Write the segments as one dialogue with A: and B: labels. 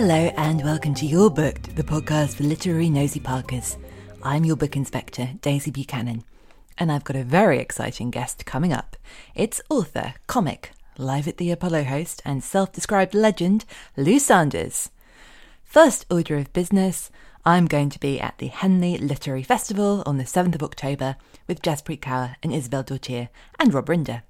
A: Hello, and welcome to You're Booked, the podcast for literary nosy parkers. I'm your book inspector, Daisy Buchanan, and I've got a very exciting guest coming up. It's author, comic, live at the Apollo host, and self described legend, Lou Sanders. First order of business, I'm going to be at the Henley Literary Festival on the 7th of October with Jaspreet Kaur and Isabel Dortier and Rob Rinder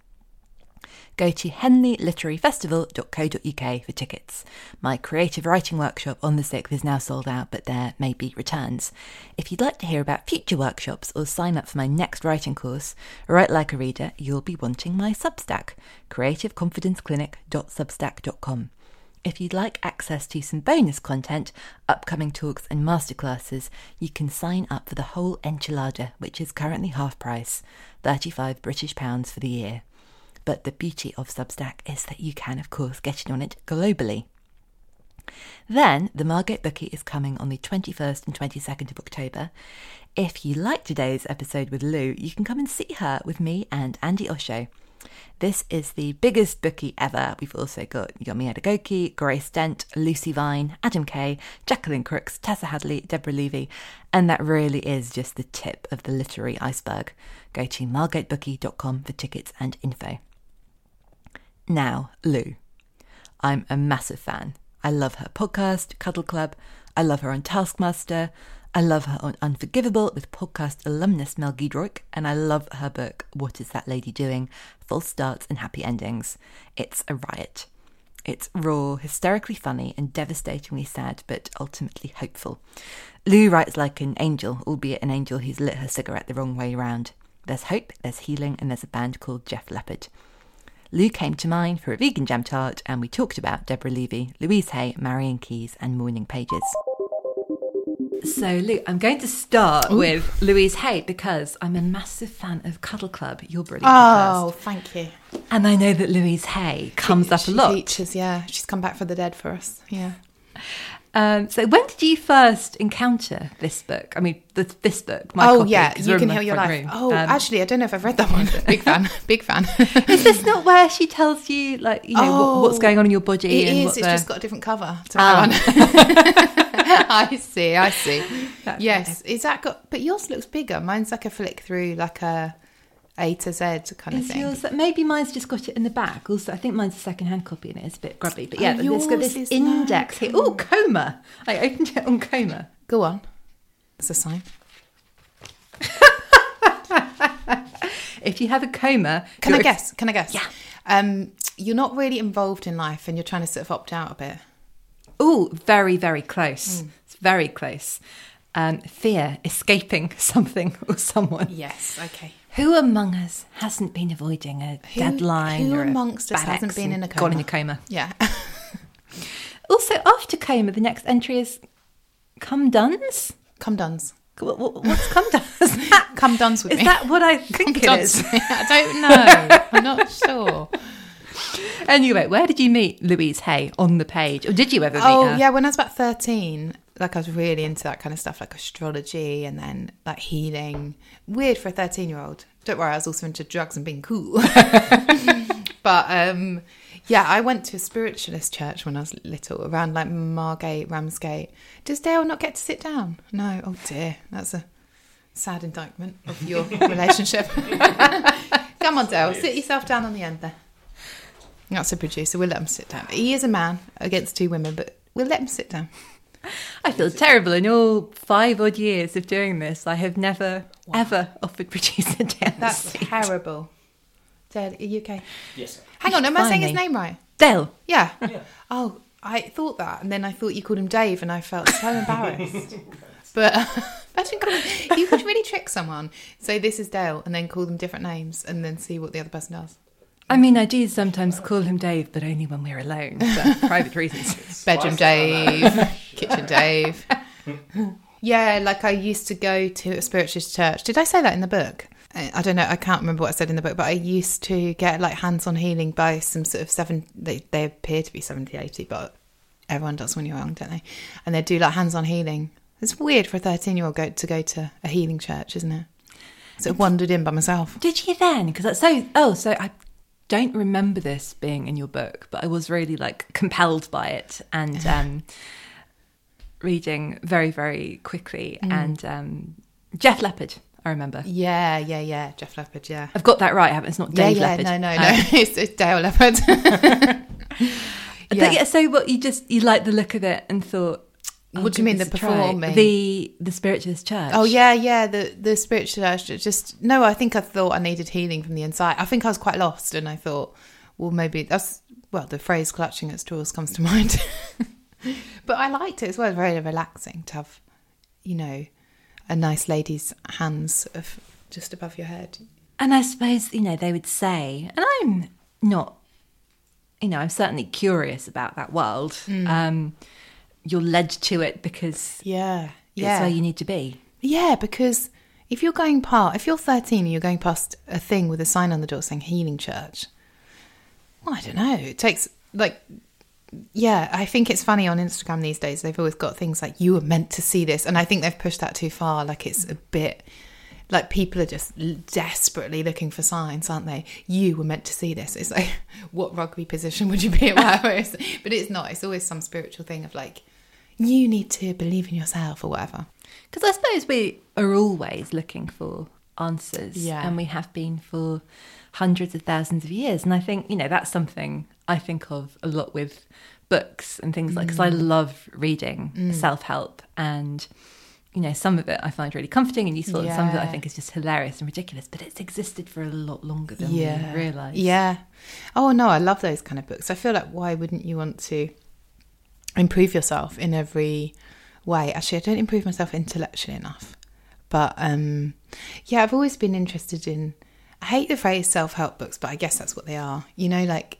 A: go to henleyliteraryfestival.co.uk for tickets. My creative writing workshop on the 6th is now sold out, but there may be returns. If you'd like to hear about future workshops or sign up for my next writing course, Write Like a Reader, you'll be wanting my Substack, creativeconfidenceclinic.substack.com. If you'd like access to some bonus content, upcoming talks, and masterclasses, you can sign up for the whole enchilada, which is currently half price, 35 British pounds for the year. But the beauty of Substack is that you can, of course, get in on it globally. Then the Margate Bookie is coming on the 21st and 22nd of October. If you like today's episode with Lou, you can come and see her with me and Andy Osho. This is the biggest bookie ever. We've also got Yomi Adegoke, Grace Dent, Lucy Vine, Adam Kay, Jacqueline Crooks, Tessa Hadley, Deborah Levy, and that really is just the tip of the literary iceberg. Go to margatebookie.com for tickets and info. Now, Lou. I'm a massive fan. I love her podcast, Cuddle Club. I love her on Taskmaster. I love her on Unforgivable with podcast alumnus Mel Giedroyc, and I love her book, What Is That Lady Doing? False Starts and Happy Endings. It's a riot. It's raw, hysterically funny, and devastatingly sad, but ultimately hopeful. Lou writes like an angel, albeit an angel who's lit her cigarette the wrong way round. There's hope, there's healing, and there's a band called Jeff Leppard. Lou came to mind for a vegan jam tart, and we talked about Deborah Levy, Louise Hay, Marian Keyes, and Morning Pages. So, Lou, I'm going to start Ooh. with Louise Hay because I'm a massive fan of Cuddle Club, You're brilliant
B: Oh,
A: podcast.
B: thank you.
A: And I know that Louise Hay comes
B: she,
A: up a lot.
B: Features, yeah. She's come back for the dead for us. Yeah.
A: Um, so when did you first encounter this book? I mean, the, this book. My
B: oh
A: copy,
B: yeah, you can heal your life. Room. Oh, um, actually, I don't know if I've read that one. big fan, big fan.
A: is this not where she tells you like you know oh, what, what's going on in your body?
B: It is. It's
A: the...
B: just got a different cover to my one. I see. I see. That's yes, is that got? But yours looks bigger. Mine's like a flick through, like a a to Z kind of
A: is
B: thing.
A: Yours, maybe mine's just got it in the back. Also, I think mine's a second-hand copy and it's a bit grubby. But yeah, oh, it's got this index here. Oh, coma! I opened it on coma.
B: Go on. It's a sign.
A: if you have a coma,
B: can I guess? Can I guess?
A: Yeah.
B: Um, you're not really involved in life, and you're trying to sort of opt out a bit.
A: Oh, very, very close. Mm. It's very close. Um, fear, escaping something or someone.
B: Yes. Okay.
A: Who among us hasn't been avoiding a
B: who,
A: deadline?
B: Who
A: or
B: amongst us hasn't been in a coma?
A: Gone in a coma.
B: Yeah.
A: also, after coma, the next entry is come duns.
B: Come duns.
A: What's come duns?
B: come duns with
A: is
B: me.
A: Is that what I think it is?
B: I don't know. I'm not sure.
A: Anyway, where did you meet Louise Hay on the page, or did you ever meet her?
B: oh,
A: her?
B: yeah, when I was about thirteen, like I was really into that kind of stuff, like astrology and then like healing. Weird for a thirteen-year-old. Don't worry, I was also into drugs and being cool. but um, yeah, I went to a spiritualist church when I was little, around like Margate, Ramsgate. Does Dale not get to sit down? No. Oh dear, that's a sad indictment of your relationship. Come on, Dale, sit yourself down on the end there. That's a producer. We'll let him sit down. He is a man against two women, but we'll let him sit down.
A: I feel terrible. In all five odd years of doing this, I have never ever offered producer Dale.
B: That's
A: seat.
B: terrible. Dale, are you okay?
C: Yes. sir.
B: Hang on, am I saying his name right?
A: Dale.
B: Yeah. Oh, I thought that, and then I thought you called him Dave, and I felt so embarrassed. but imagine calling, you could really trick someone. Say this is Dale, and then call them different names, and then see what the other person does.
A: I mean, I do sometimes call him Dave, but only when we're alone for private reasons.
B: Bedroom Dave, kitchen Dave. Yeah, like I used to go to a spiritualist church. Did I say that in the book? I don't know. I can't remember what I said in the book, but I used to get like hands-on healing by some sort of seven. They they appear to be 70, 80, but everyone does when you're young, don't they? And they do like hands-on healing. It's weird for a thirteen-year-old go to go to a healing church, isn't it? So I wandered in by myself.
A: Did you then? Because that's so. Oh, so I don't remember this being in your book, but I was really like compelled by it and um, reading very, very quickly. And um, Jeff Leopard, I remember.
B: Yeah, yeah, yeah. Jeff Leopard, yeah.
A: I've got that right, haven't I? It's not
B: Yeah,
A: Dave
B: yeah.
A: Leopard.
B: No, no,
A: Um,
B: no. it's, it's Dale Leopard.
A: but yeah, so what you just you liked the look of it and thought. oh,
B: What do you mean, the performing?
A: The the spiritualist church.
B: Oh yeah, yeah. The the spiritual church just no. I think I thought I needed healing from the inside. I think I was quite lost, and I thought, well, maybe that's well. The phrase "clutching at straws" comes to mind. but I liked it as well. It's very relaxing to have, you know, a nice lady's hands of just above your head.
A: And I suppose, you know, they would say, and I'm not, you know, I'm certainly curious about that world.
B: Mm.
A: Um, you're led to it because
B: Yeah,
A: it's
B: yeah,
A: where you need to be.
B: yeah. Because if you're going past, if you're 13 and you're going past a thing with a sign on the door saying "Healing Church," well, I don't know. It takes like yeah, I think it's funny on Instagram these days. They've always got things like "you were meant to see this," and I think they've pushed that too far. Like it's a bit like people are just l- desperately looking for signs, aren't they? You were meant to see this. It's like, what rugby position would you be at? Whatever. But it's not. It's always some spiritual thing of like, you need to believe in yourself or whatever.
A: Because I suppose we are always looking for answers.
B: Yeah.
A: And we have been for hundreds of thousands of years. And I think, you know, that's something I think of a lot with books and things like, because I love reading self help and. You know, some of it I find really comforting and useful, and some of it I think is just hilarious and ridiculous. But it's existed for a lot longer than
B: yeah.
A: we realise.
B: Yeah. Oh no, I love those kind of books. I feel like why wouldn't you want to improve yourself in every way? Actually, I don't improve myself intellectually enough. But um yeah, I've always been interested in I hate the phrase self-help books, but I guess that's what they are. You know, like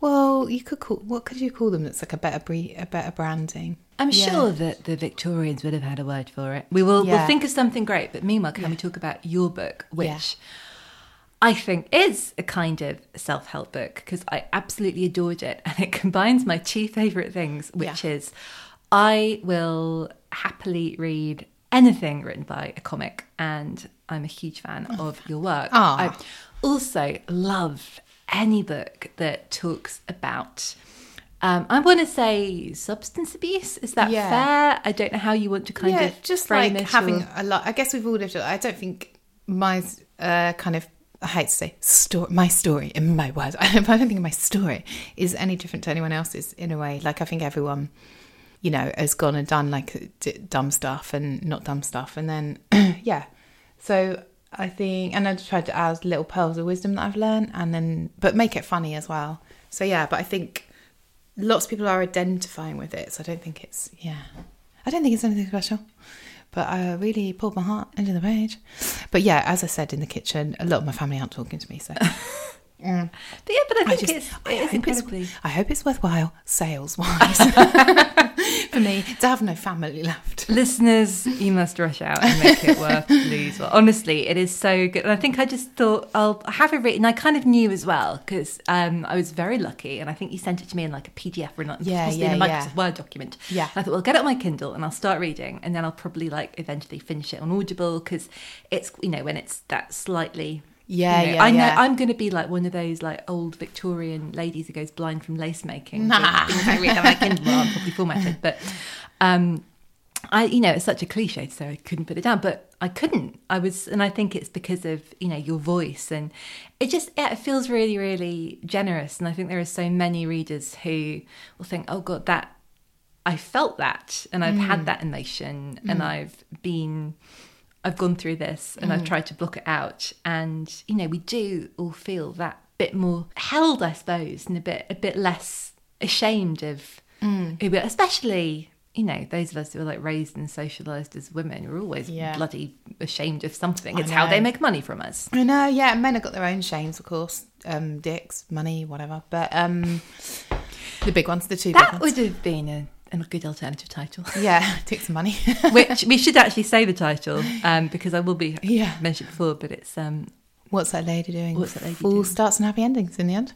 B: well, you could call what could you call them that's like a better bre- a better branding.
A: I'm
B: Yeah.
A: sure that the Victorians would have had a word for it. We will
B: Yeah.
A: we'll think of something great, but meanwhile, can we talk about your book, which I think is a kind of self help book because I absolutely adored it, and it combines my two favourite things, which
B: Yeah.
A: is I will happily read anything written by a comic, and I'm a huge fan oh. of your work. I also love any book that talks about. Um, I want to say substance abuse. Is that
B: Yeah.
A: fair? I don't know how you want to kind
B: yeah,
A: of
B: just like having
A: or-
B: a lot. I guess we've all lived. it. I don't think my uh, kind of. I hate to say story. My story, in my words, I don't think my story is any different to anyone else's in a way. Like I think everyone, you know, has gone and done like d- dumb stuff and not dumb stuff, and then yeah. So I think, and I just tried to add little pearls of wisdom that I've learned, and then but make it funny as well. So yeah, but I think lots of people are identifying with it, so I don't think it's yeah. I don't think it's anything special. But I really pulled my heart into the page. But yeah, as I said in the kitchen, a lot of my family aren't talking to me, so
A: But yeah, but I
B: I
A: think
B: just
A: it's,
B: I
A: it is
B: hope
A: incredibly.
B: it's I hope it's worthwhile sales wise for me to have no family left.
A: Listeners, you must rush out and make it worth lose. Well, honestly, it is so good. And I think I just thought I'll have it written. I kind of knew as well because um, I was very lucky, and I think you sent it to me in like a PDF or not,
B: Yeah,
A: possibly in a Microsoft
B: yeah.
A: Word document.
B: Yeah.
A: And I thought, well, get it on my Kindle and I'll start reading, and then I'll probably like eventually finish it on Audible because it's you know when it's that slightly.
B: Yeah,
A: you know,
B: yeah,
A: I know
B: yeah.
A: I'm going to be like one of those like old Victorian ladies who goes blind from lace making.
B: Nah.
A: Things I read Kindle. Well, I'm probably formatted, but um, I, you know, it's such a cliche, so I couldn't put it down, but I couldn't. I was, and I think it's because of you know your voice, and it just yeah, it feels really, really generous. And I think there are so many readers who will think, oh god, that I felt that and I've had that emotion and I've been I've gone through this and I've tried to block it out and you know we do all feel that bit more held I suppose and a bit a bit less ashamed of who we especially you know those of us who are like raised and socialized as women we're always
B: Yeah.
A: bloody ashamed of something it's how they make money from us
B: I know, yeah. Men have got their own shames, of course. Um, dicks, money, whatever. But um, the big ones, the two big
A: that would have been a, a good alternative title
B: Yeah, take some money.
A: which we should actually say the title um, because I will be
B: Yeah.
A: mentioned before, but it's um,
B: What's that lady doing?
A: What's that lady
B: Full
A: doing?
B: starts and happy endings in the end.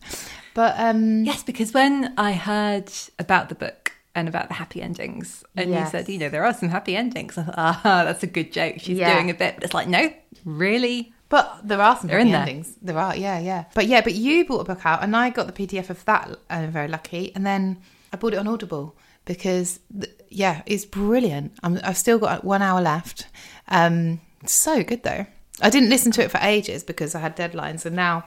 B: But um,
A: yes, because when I heard about the book and about the happy endings, and
B: Yes.
A: you said, you know, there are some happy endings, I thought, ah, that's a good joke. She's
B: Yeah.
A: doing a bit, but it's like, no, really.
B: But there are some
A: They're
B: happy
A: in there.
B: There are, yeah, yeah. But yeah, but you bought a book out, and I got the PDF of that. I'm very lucky. And then I bought it on Audible because, th- yeah, it's brilliant. I'm, I've still got one hour left. Um, so good though. I didn't listen to it for ages because I had deadlines, and now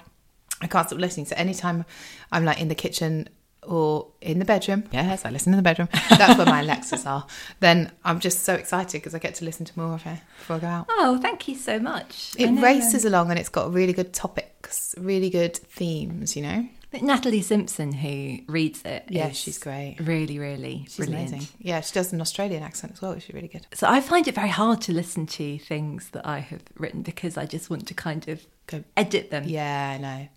B: I can't stop listening. So anytime I'm like in the kitchen or in the bedroom, yes, I listen in the bedroom. That's where my Alexas are. Then I'm just so excited because I get to listen to more of it before I go out.
A: Oh, thank you so much.
B: It races
A: um,
B: along and it's got really good topics, really good themes, you know?
A: But Natalie Simpson, who reads it,
B: Yeah,
A: is
B: she's great.
A: Really, really
B: She's
A: brilliant.
B: amazing. Yeah, she does an Australian accent as well, which is really good.
A: So I find it very hard to listen to things that I have written because I just want to kind of
B: Go-
A: edit them.
B: Yeah, I know.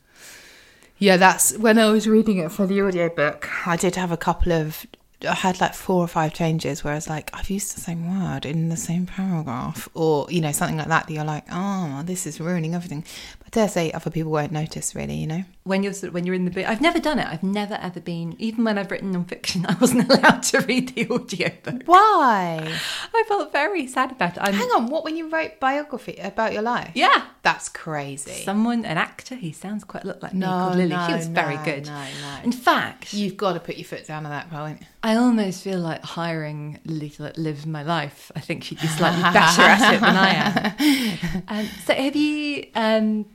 B: Yeah, that's when I was reading it for the audiobook. I did have a couple of I had like four or five changes where I was like, I've used the same word in the same paragraph, or you know, something like that. That you're like, oh, this is ruining everything. But I dare say other people won't notice, really. You know?
A: When you're sort of, when you're in the book. I've never done it. I've never ever been. Even when I've written non-fiction, I wasn't allowed to read the audiobook.
B: Why?
A: I felt very sad about it. I'm,
B: Hang on, what when you wrote biography about your life?
A: Yeah.
B: That's crazy.
A: Someone, an actor, he sounds quite a lot like me, called Lily.
B: no,
A: she was very good.
B: no, no.
A: In fact,
B: You've got to put your foot down at that point.
A: I almost feel like hiring Lily to like, live my life. I think she'd be slightly better at it than I am. Um, so, have you? Um,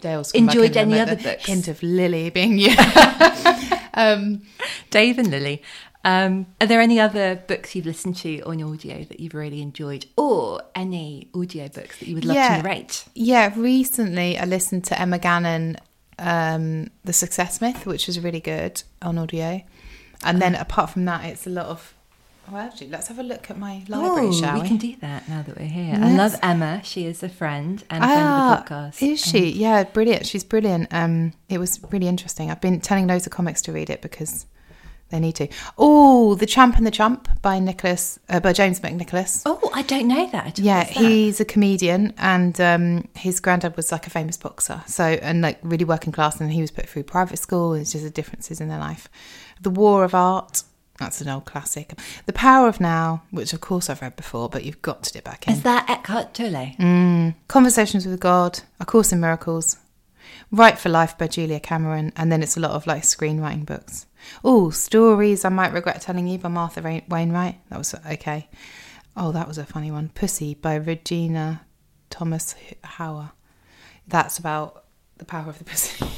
B: Dale's
A: Enjoyed
B: come back in
A: any other books?
B: Hint of Lily being you. um,
A: Dave and Lily. Um, are there any other books you've listened to on audio that you've really enjoyed, or any audio books that you would love
B: Yeah.
A: to narrate?
B: yeah, recently I listened to Emma Gannon, um, The Success Myth, which was really good on audio. And then apart from that, it's a lot of. Well, actually, let's have a look at my library,
A: Oh,
B: shall
A: we
B: we?
A: can do that now that we're here. I
B: Let's-
A: love Emma. She is a friend and a friend
B: Ah,
A: of the podcast.
B: Is she? Yeah, brilliant. She's brilliant. Um, it was really interesting. I've been telling loads of comics to read it because they need to. Oh, The Champ and the Chump by Nicholas, uh, by James McNicholas.
A: Oh, I don't know that.
B: Yeah,
A: that?
B: he's a comedian, and um, his granddad was like a famous boxer. So, and like really working class, and he was put through private school. And it's just the differences in their life. The War of Art. That's an old classic. The Power of Now, which of course I've read before, but you've got to dip back in.
A: Is that Eckhart Tolle?
B: Mm. Conversations with God, A Course in Miracles, Write for Life by Julia Cameron, and then it's a lot of like screenwriting books. Oh, Stories I Might Regret Telling You by Martha Wain- Wainwright. That was okay. Oh, that was a funny one. Pussy by Regena Thomas H- Hauer. That's about the power of the pussy.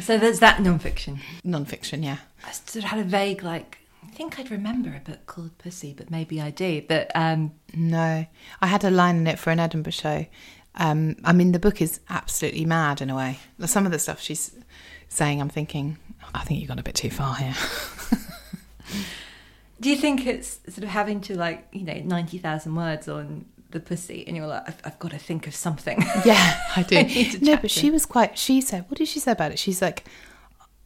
A: So there's that non-fiction.
B: Non-fiction, yeah.
A: I sort of had a vague like. I think I'd remember a book called Pussy, but maybe I do. But um,
B: No, I had a line in it for an Edinburgh show. Um, I mean, the book is absolutely mad in a way. Some of the stuff she's saying, I'm thinking, I think you've gone a bit too far here.
A: do you think it's sort of having to like you know ninety thousand words on the pussy, and you're like, I've, I've got to think of something.
B: Yeah, I do.
A: I
B: no, but she was quite. She said, "What did she say about it?" She's like,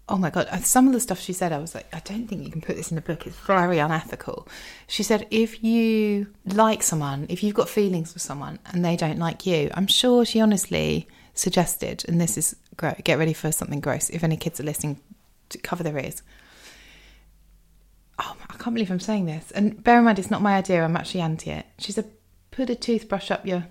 B: "Oh my god!" Some of the stuff she said, I was like, "I don't think you can put this in a book. It's very unethical." She said, "If you like someone, if you've got feelings for someone, and they don't like you, I'm sure she honestly suggested, and this is great. Get ready for something gross. If any kids are listening, to cover their ears." Oh, I can't believe I'm saying this. And bear in mind, it's not my idea. I'm actually anti it. She said, put a toothbrush up your,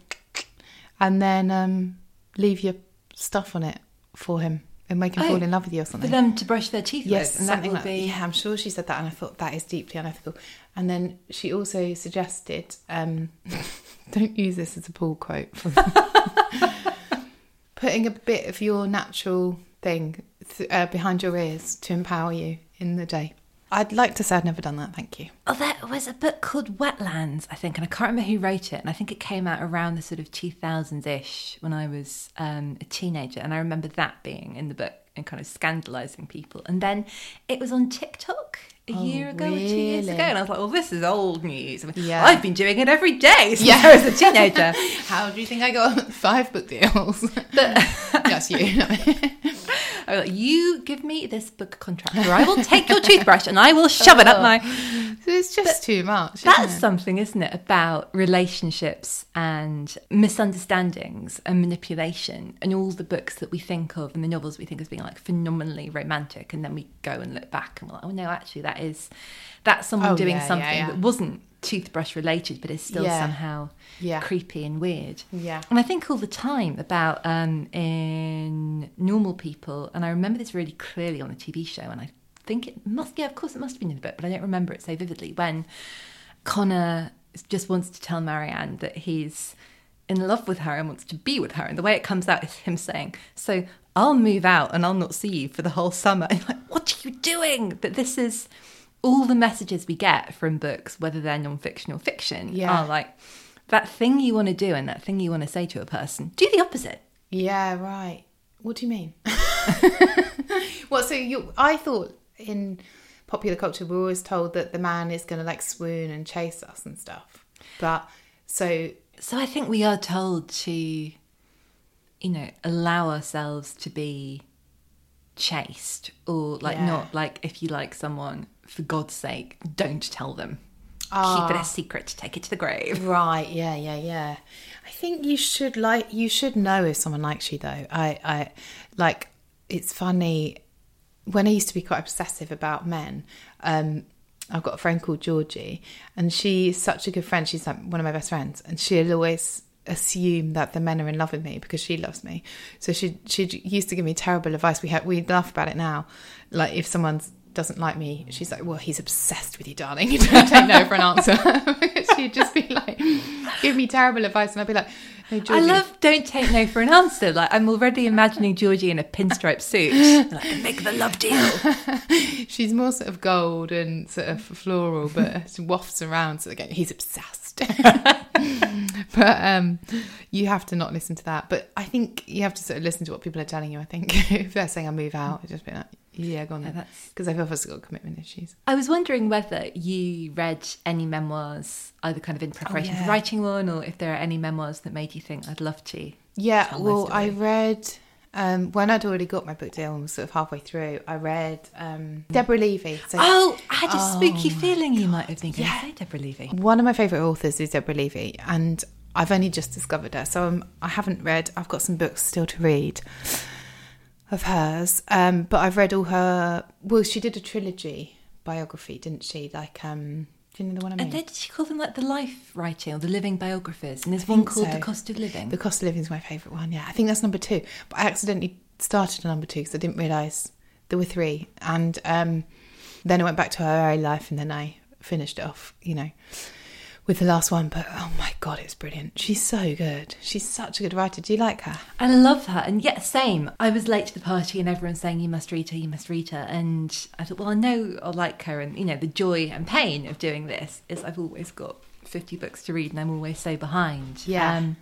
B: and then um, leave your stuff on it for him and make him
A: Oh,
B: fall in love with you or something.
A: For them to brush their teeth
B: Yes,
A: with, and that
B: something
A: will
B: like
A: be.
B: Yeah, I'm sure she said that, and I thought that is deeply unethical. And then she also suggested, um, don't use this as a pull quote, putting a bit of your natural thing th- uh, behind your ears to empower you in the day. I'd like to say I'd never done that. Thank you.
A: Oh, there was a book called Wetlands, I think, and I can't remember who wrote it. And I think it came out around the sort of 2000s ish when I was um, a teenager. And I remember that being in the book and kind of scandalizing people. And then it was on TikTok a oh, year ago or two years ago. And I was like, well, this is old news. I mean,
B: Yeah.
A: I've been doing it every day since
B: Yeah.
A: I was a teenager.
B: How do you think I got five book deals? That's you.
A: I was like, you give me this book contract, or I will take your toothbrush and I will shove it up my.
B: it's just too much.
A: That's
B: it?
A: something, isn't it, about relationships and misunderstandings and manipulation and all the books that we think of and the novels we think as being like phenomenally romantic, and then we go and look back and we're like, oh no, actually, that is that's someone
B: Oh,
A: doing
B: yeah, yeah,
A: something
B: yeah.
A: that wasn't toothbrush related, but is still
B: Yeah.
A: somehow
B: Yeah.
A: creepy and weird.
B: Yeah.
A: And I think all the time about um, in normal people, and I remember this really clearly on the TV show, and I think it must, yeah, of course it must have been in the book, but I don't remember it so vividly. When Connor just wants to tell Marianne that he's in love with her and wants to be with her, and the way it comes out is him saying, "So I'll move out and I'll not see you for the whole summer." And like, what are you doing? That this is all the messages we get from books, whether they're non-fiction or fiction,
B: Yeah.
A: are like that thing you want to do and that thing you want to say to a person. Do the opposite.
B: Yeah, right. What do you mean? well, so you, I thought in popular culture we're always told that the man is going to like swoon and chase us and stuff. But so
A: So I think we are told to, you know, allow ourselves to be chaste or like
B: Yeah.
A: not like if you like someone, for God's sake, don't tell them.
B: Ah.
A: Keep it a secret, take it to the grave.
B: Right, yeah, yeah, yeah. I think you should like you should know if someone likes you though. I I like it's funny when I used to be quite obsessive about men. Um I've got a friend called Georgie and she's such a good friend. She's like one of my best friends and she'll always assume that the men are in love with me because she loves me. So she she used to give me terrible advice. We had we laugh about it now. Like if someone doesn't like me, she's like, "Well, he's obsessed with you, darling. You don't take no for an answer." She'd just be like, give me terrible advice, and I'd be like, "No,
A: I
B: Georgie."
A: love don't take no for an answer. Like I'm already imagining Georgie in a pinstripe suit. Like make the love deal.
B: She's more sort of gold and sort of floral, but she wafts around. So again, he's obsessed. but um, you have to not listen to that. But I think you have to sort of listen to what people are telling you. I think if they're saying I move out, it's just be like, yeah, go on then,
A: that's-
B: because I've obviously got commitment issues.
A: I was wondering whether you read any memoirs, either kind of in preparation
B: yeah.
A: for writing one, or if there are any memoirs that made you think I'd love to.
B: Yeah, well, I read um, when I'd already got my book deal and was sort of halfway through. I read um, Deborah Levy. So
A: Oh, I had a spooky feeling you might have been going
B: Yeah.
A: to say Deborah Levy.
B: One of my favourite authors is Deborah Levy, and I've only just discovered her, so um, I haven't read. I've got some books still to read of hers, um, but I've read all her. Well, she did a trilogy biography, didn't she? Like, um, do you know the one I mean?
A: And then did she call them like the life writing or the living biographies? And there's one called
B: so.
A: The Cost of Living.
B: The Cost of Living is my favourite one. Yeah, I think that's number two. But I accidentally started on number two because I didn't realise there were three, and um, then I went back to her early life, and then I finished it off. You know, with the last one. But oh my god, it's brilliant. She's so good. She's such a good writer. Do you like her?
A: I love her. And yet, same. I was late to the party and everyone's saying, you must read her, you must read her. And I thought, well, I know I'll like her. And, you know, the joy and pain of doing this is I've always got 50 books to read and I'm always so behind.
B: Yeah.
A: Um,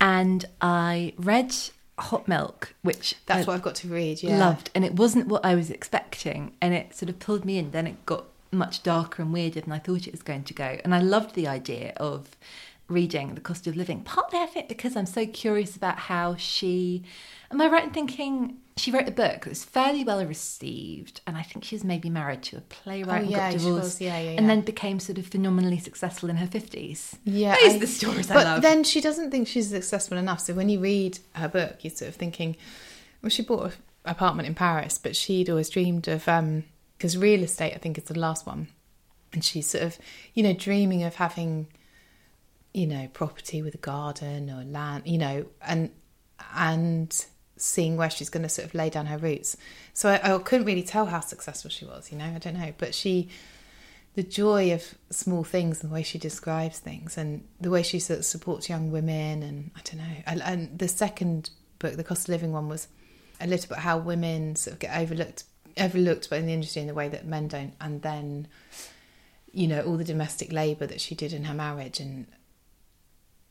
A: and I read Hot Milk, which
B: That's
A: I
B: what I've got to read. Yeah,
A: loved. And it wasn't what I was expecting. And it sort of pulled me in. Then it got much darker and weirder than I thought it was going to go. And I loved the idea of reading The Cost of Living, partly I think because I'm so curious about how she. Am I right in thinking she wrote a book that was fairly well received, and I think she was maybe married to a playwright
B: Oh,
A: and
B: yeah,
A: got divorced,
B: was. Yeah, yeah,
A: and then became sort of phenomenally successful in her fifties.
B: Yeah,
A: those
B: I-
A: are the stories I love.
B: But then she doesn't think she's successful enough. So when you read her book, you're sort of thinking, well, she bought an apartment in Paris, but she'd always dreamed of um, because real estate, I think, is the last one, and she's sort of, you know, dreaming of having, you know, property with a garden or land, you know, and and seeing where she's going to sort of lay down her roots. So I, I couldn't really tell how successful she was, you know, I don't know, but she the joy of small things and the way she describes things and the way she sort of supports young women and I don't know. And, and the second book, the cost of living one, was a little bit how women sort of get overlooked overlooked by in the industry in the way that men don't. And then, you know, all the domestic labour that she did in her marriage, and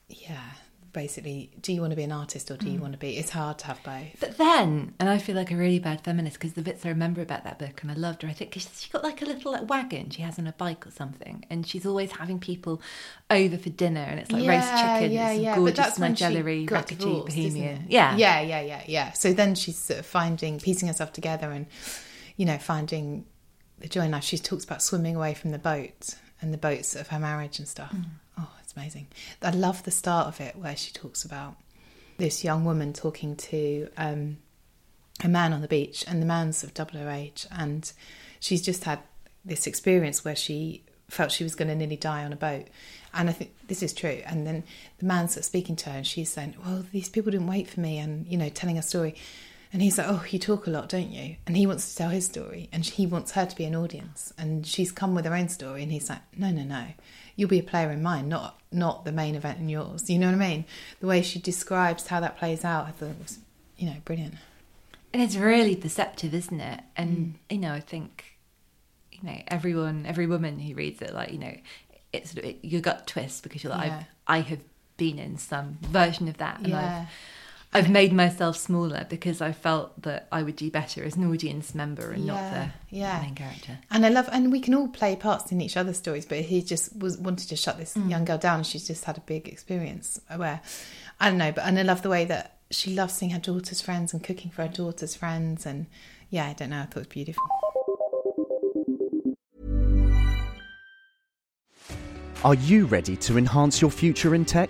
B: yeah, basically, do you want to be an artist or do you mm. want to be? It's hard to have both.
A: But then, and I feel like a really bad feminist because the bits I remember about that book, and I loved her. I think 'cause she got like a little like, wagon she has on a bike or something, and she's always having people over for dinner, and it's like roast chicken,
B: yeah, yeah.
A: gorgeous
B: but that's when she
A: Nigella
B: got
A: rackety
B: divorced, isn't
A: bohemian. Yeah,
B: yeah, yeah, yeah, yeah. So then she's sort of finding, piecing herself together, and you know, finding the joy in life. She talks about swimming away from the boat and the boats of her marriage and stuff. Oh, it's amazing. I love the start of it where she talks about this young woman talking to um, a man on the beach, and the man's of double her age, and she's just had this experience where she felt she was going to nearly die on a boat. And I think this is true. And then the man's sort of speaking to her, and she's saying, "Well, these people didn't wait for me," and you know, telling a story. And he's like, "Oh, you talk a lot, don't you?" And he wants to tell his story, and he wants her to be an audience. And she's come with her own story, and he's like, "No, no, no, you'll be a player in mine, not not the main event in yours." You know what I mean? The way she describes how that plays out, I thought was, you know, brilliant.
A: and it's really perceptive, isn't it? And
B: Mm.
A: you know, I think you know everyone, every woman who reads it, like you know, it's sort of- it, your gut twist because you're like,
B: Yeah.
A: I have been in some version of that, and
B: Yeah.
A: I've I've made myself smaller because I felt that I would do better as an audience member and not the
B: yeah.
A: main character.
B: And I love, and we can all play parts in each other's stories. But he just was wanted to shut this
A: Mm.
B: young girl down. and She's just had a big experience where I don't know, but and I love the way that she loves seeing her daughter's friends and cooking for her daughter's friends. And yeah, I don't know, I thought it was beautiful.
C: Are you ready to enhance your future in tech?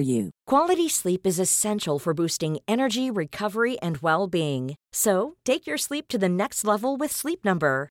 D: you.
E: Quality sleep is essential for boosting energy, recovery, and well being. So, take your sleep to the next level with Sleep Number.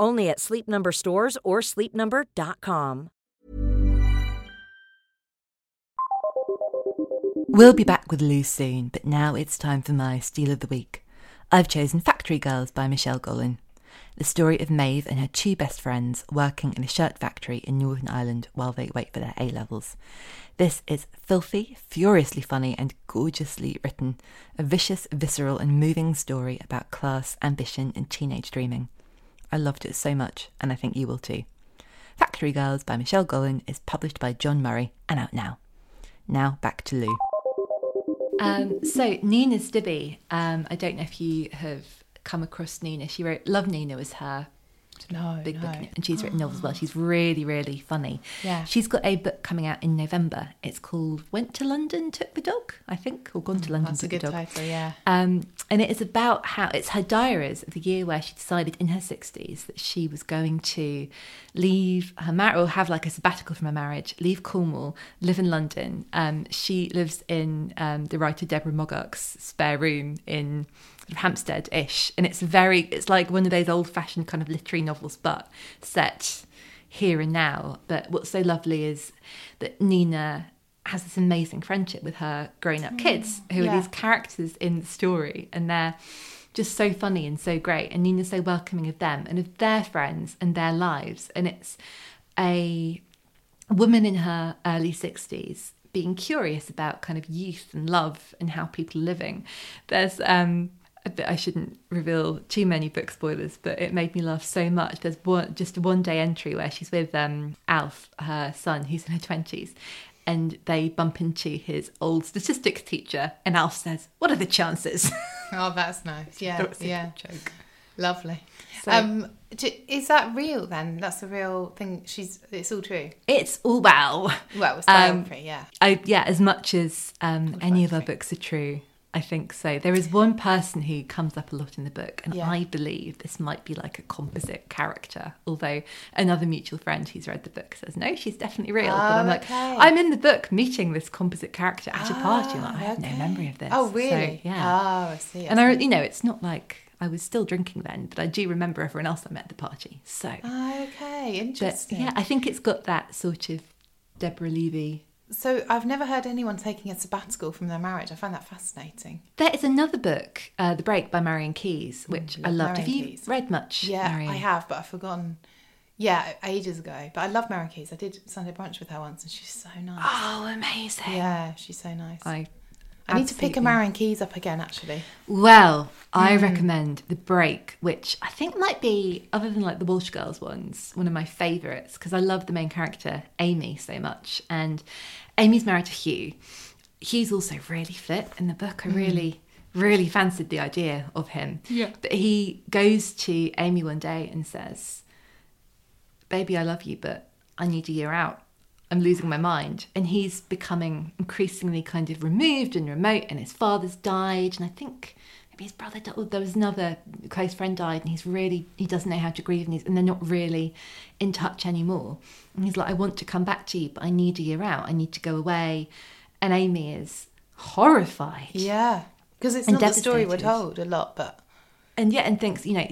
E: Only at Sleep Number stores or sleepnumber.com.
A: We'll be back with Lou soon, but now it's time for my Steal of the Week. I've chosen Factory Girls by Michelle Gallen. The story of Maeve and her two best friends working in a shirt factory in Northern Ireland while they wait for their A levels. This is filthy, furiously funny, and gorgeously written. A vicious, visceral, and moving story about class, ambition, and teenage dreaming. I loved it so much, and I think you will too. Factory Girls by Michelle Gallen is published by John Murray and out now. Now back to Lou. Um, so Nina Stibbe, um, I don't know if you have come across Nina. She wrote "Love Nina" was her
B: No,
A: big book
B: no.
A: it. And she's written novels as well. She's really, really funny.
B: Yeah.
A: She's got a book coming out in November. It's called Went to London, Took the Dog, I think, or Gone to London,
B: Mm, That's a
A: Took the
B: good
A: Dog.
B: title, yeah.
A: Um, and it is about how it's her diaries of the year where she decided in her 60s that she was going to leave her marriage or have like a sabbatical from her marriage, leave Cornwall, live in London. Um, she lives in um, the writer Deborah Moggach's spare room in Hampstead ish. And it's very, it's like one of those old fashioned kind of literary novels, but set here and now. But what's so lovely is that Nina has this amazing friendship with her grown up kids who are these characters in the story and they're just so funny and so great and Nina's so welcoming of them and of their friends and their lives and it's a woman in her early 60s being curious about kind of youth and love and how people are living there's um I shouldn't reveal too many book spoilers, but it made me laugh so much. There's one just a one day entry where she's with um Alf, her son, who's in her twenties, and they bump into his old statistics teacher, and Alf says, "What are the chances?"
B: Oh, that's nice. Yeah,
A: That
B: yeah.
A: joke.
B: Lovely.
A: So-
B: um, is that real then? That's the real thing. She's. It's all true.
A: It's all well.
B: Well, it's
A: Um,
B: yeah.
A: I yeah, as much as um, any of our books are true, I think so. There is one person who comes up a lot in the book, and
B: Yeah.
A: I believe this might be like a composite character. Although another mutual friend who's read the book says no, she's definitely real. but I'm
B: Oh,
A: like,
B: okay.
A: I'm in the book meeting this composite character at a party. Like, I have ah,
B: okay.
A: no memory of this.
B: Oh,
A: So,
B: really?
A: yeah.
B: Oh, I see. I
A: and I,
B: see.
A: you know, it's not like I was still drinking then, but I do remember everyone else I met at the party. So,
B: Oh, okay,
A: but
B: interesting.
A: yeah, I think it's got that sort of Deborah Levy
B: So I've never heard anyone taking a sabbatical from their marriage. I find that fascinating.
A: There is another book, uh, The Break by Marian Keyes, which I
B: love
A: loved. Have
B: Marian
A: you
B: Keyes.
A: read much?
B: Yeah,
A: Marian?
B: I have, but I've forgotten. Yeah, ages ago. But I love Mary Keys. I did Sunday brunch with her once, and she's so nice.
A: Oh, amazing!
B: Yeah, she's so nice. I,
A: I
B: need to pick a
A: absolutely-
B: Marian Keyes up again. Actually,
A: Well, I
B: Hmm.
A: recommend The Break, which I think might be, other than like the Walsh Girls ones, one of my favourites because I love the main character, Amy, so much. And Amy's married to Hugh. Hugh's also really fit in the book.
B: Hmm.
A: I really, really fancied the idea of him.
B: Yeah.
A: But he goes to Amy one day and says, Baby, I love you, but I need a year out. I'm losing my mind. And he's becoming increasingly kind of removed and remote, and his father's died. And I think maybe his brother died. There was another close friend died, and he's really, he doesn't know how to grieve, and, he's, and they're not really in touch anymore. And he's like, I want to come back to you, but I need a year out. I need to go away. And Amy is horrified.
B: yeah, because it's not the story we're told a lot, but
A: and yet and thinks you know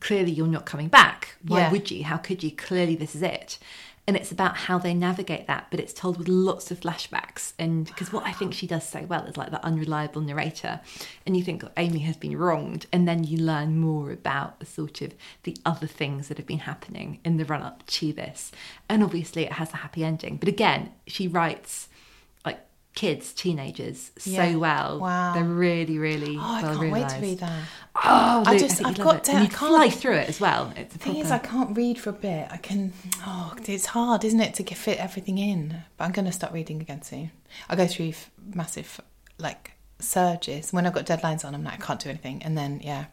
A: clearly you're not coming back why
B: Yeah.
A: would you how could you clearly this is it and it's about how they navigate that but it's told with lots of flashbacks. And because what i think she does so well is like the unreliable narrator. And you think oh, amy has been wronged. And then you learn more about the sort of the other things that have been happening in the run up to this. And obviously it has a happy ending. But again she writes kids teenagers
B: Yeah.
A: so well
B: Wow.
A: they're really really
B: oh, I
A: well
B: can't wait to read that.
A: Oh,
B: I just-
A: think
B: I've got
A: it.
B: to-
A: And
B: I
A: you
B: can't-
A: fly through it as well. It's
B: The thing is, I can't read for a bit. I can. Oh, it's hard, isn't it, to get- fit everything in? But I'm going to start reading again soon. I go through massive like surges when I've got deadlines on. I'm like, I can't do anything, and then yeah.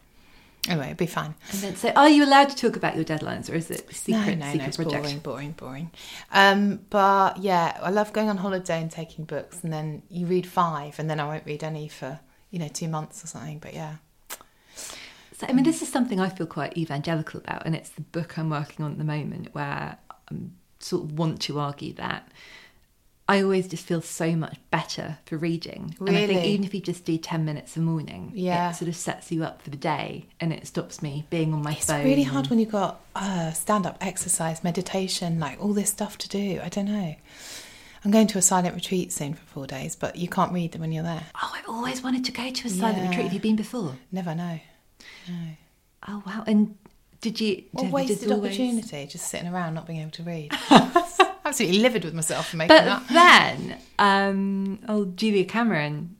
B: Anyway, it'd be fine.
A: And then, so, are you allowed to talk about your deadlines, or is it secret,
B: no, no,
A: secret
B: no, boring, boring, boring. Um, but yeah, I love going on holiday and taking books, and then you read five, and then I won't read any for you know two months or something. But yeah,
A: So, I mean, this is something I feel quite evangelical about, and it's the book I'm working on at the moment where I sort of want to argue that I always just feel so much better for reading. And I think even if you just do 10 minutes a morning,
B: Yeah.
A: it sort of sets you up for the day and it stops me being on my
B: it's
A: phone.
B: It's really hard when you've got uh, stand-up exercise, meditation, like all this stuff to do. I don't know. I'm going to a silent retreat soon for four days, but you can't read them when you're there.
A: Oh, I've always wanted to go to a silent
B: Yeah.
A: retreat. Have you been before?
B: Never know. No.
A: Oh, wow. And did you. Did-
B: wasted
A: always-
B: opportunity, just sitting around not being able to read. Absolutely livid with myself for making
A: But
B: that.
A: then, um, oh, Julia Cameron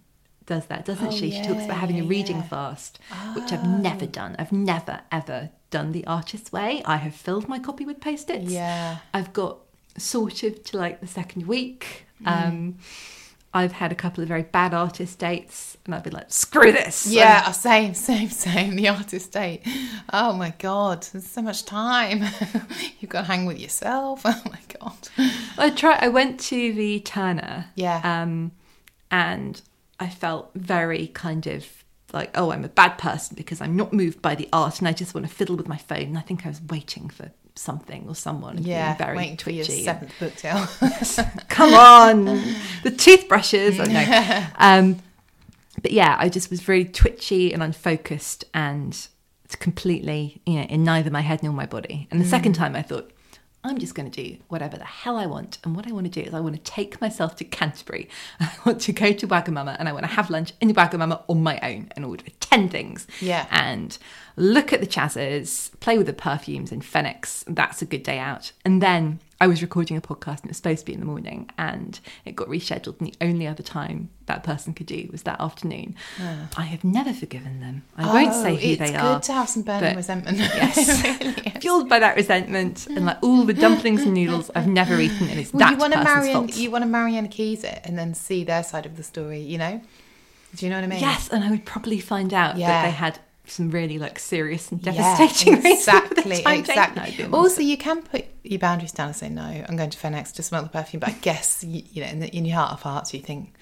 A: does that, doesn't
B: Oh,
A: she? She talks about having a reading
B: yeah.
A: fast, which I've never done. I've never, ever done the artist's way. I have filled my copy with post-its.
B: Yeah.
A: I've got sort of to like the second week.
B: Mm.
A: Um, I've had a couple of very bad artist dates, and I've been like, screw this.
B: Yeah, uh, same, same, same. The artist date. Oh my god, there's so much time. You've got to hang with yourself. Oh my god.
A: I try. I went to the Turner.
B: Yeah.
A: Um, and I felt very kind of like, oh, I'm a bad person because I'm not moved by the art, and I just want to fiddle with my phone. And I think I was waiting for something or someone. and being
B: Yeah,
A: very
B: waiting for your
A: twitchy.
B: seventh book deal.
A: Come on, the toothbrushes. I know. Um, but yeah, I just was very twitchy and unfocused and completely, you know, in neither my head nor my body. And the second time I thought, I'm just going to do whatever the hell I want. And what I want to do is I want to take myself to Canterbury. I want to go to Wagamama and I want to have lunch in Wagamama on my own and order 10 things.
B: Yeah.
A: And look at the chazzers, play with the perfumes in Phoenix. That's a good day out. And then I was recording a podcast and it was supposed to be in the morning and it got rescheduled. And the only other time that person could do was that afternoon. I have never forgiven them. I won't oh, say who
B: Oh, it's good to have some burning resentment.
A: Yes.
B: Really.
A: Fueled by that resentment and like all the dumplings and noodles I've never eaten, and it's
B: Well,
A: that
B: you want to
A: person's
B: marry
A: fault.
B: you want to Marian Keyes it and then see their side of the story. You know? Do you know what I mean?
A: Yes, and I would probably find out that they had some really like serious and devastating reasons for the
B: exactly,
A: time taken.
B: exactly.
A: I'd be on
B: Also, you can put your boundaries down and say no. I'm going to Phoenix to smell the perfume, but I guess you, you know, in, the, in your heart of hearts, you think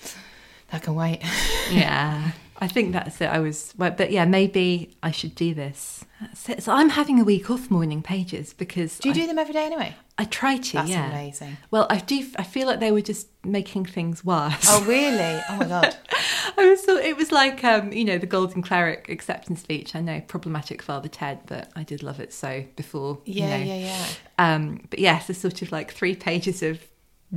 B: that can wait.
A: yeah, I think that's it. I was, but yeah, maybe I should do this. That's it. So I'm having a week off morning pages because
B: Do you
A: I,
B: do them every day anyway?
A: I try to.
B: That's
A: yeah,
B: amazing.
A: Well, I do. I feel like they were just making things worse.
B: Oh, really? Oh my god.
A: I was so it was like um, you know the Golden Cleric acceptance speech. I know problematic Father Ted, but I did love it so before. you
B: Yeah,
A: know.
B: yeah, yeah.
A: Um, but yes, it's sort of like three pages of